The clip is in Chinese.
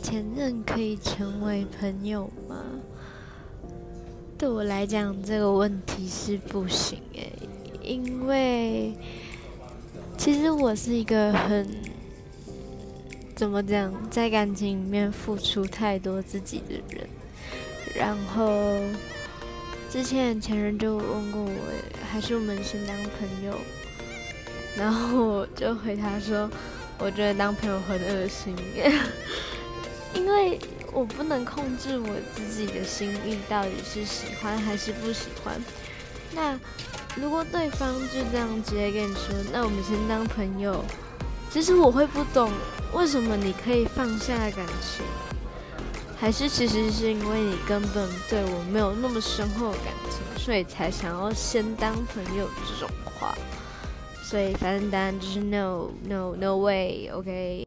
前任可以成为朋友吗？对我来讲，这个问题是不行诶，因为其实我是一个很怎么讲，在感情里面付出太多自己的人。然后之前前任就问过我，还是我们先当朋友？然后我就回他说，我觉得当朋友很恶心，因为我不能控制我自己的心意到底是喜欢还是不喜欢。那如果对方就这样直接跟你说，那我们先当朋友，其实我会不懂为什么你可以放下感情，还是其实是因为你根本对我没有那么深厚感情，所以才想要先当朋友这种话。所以反正答案就是 no no no way，OK。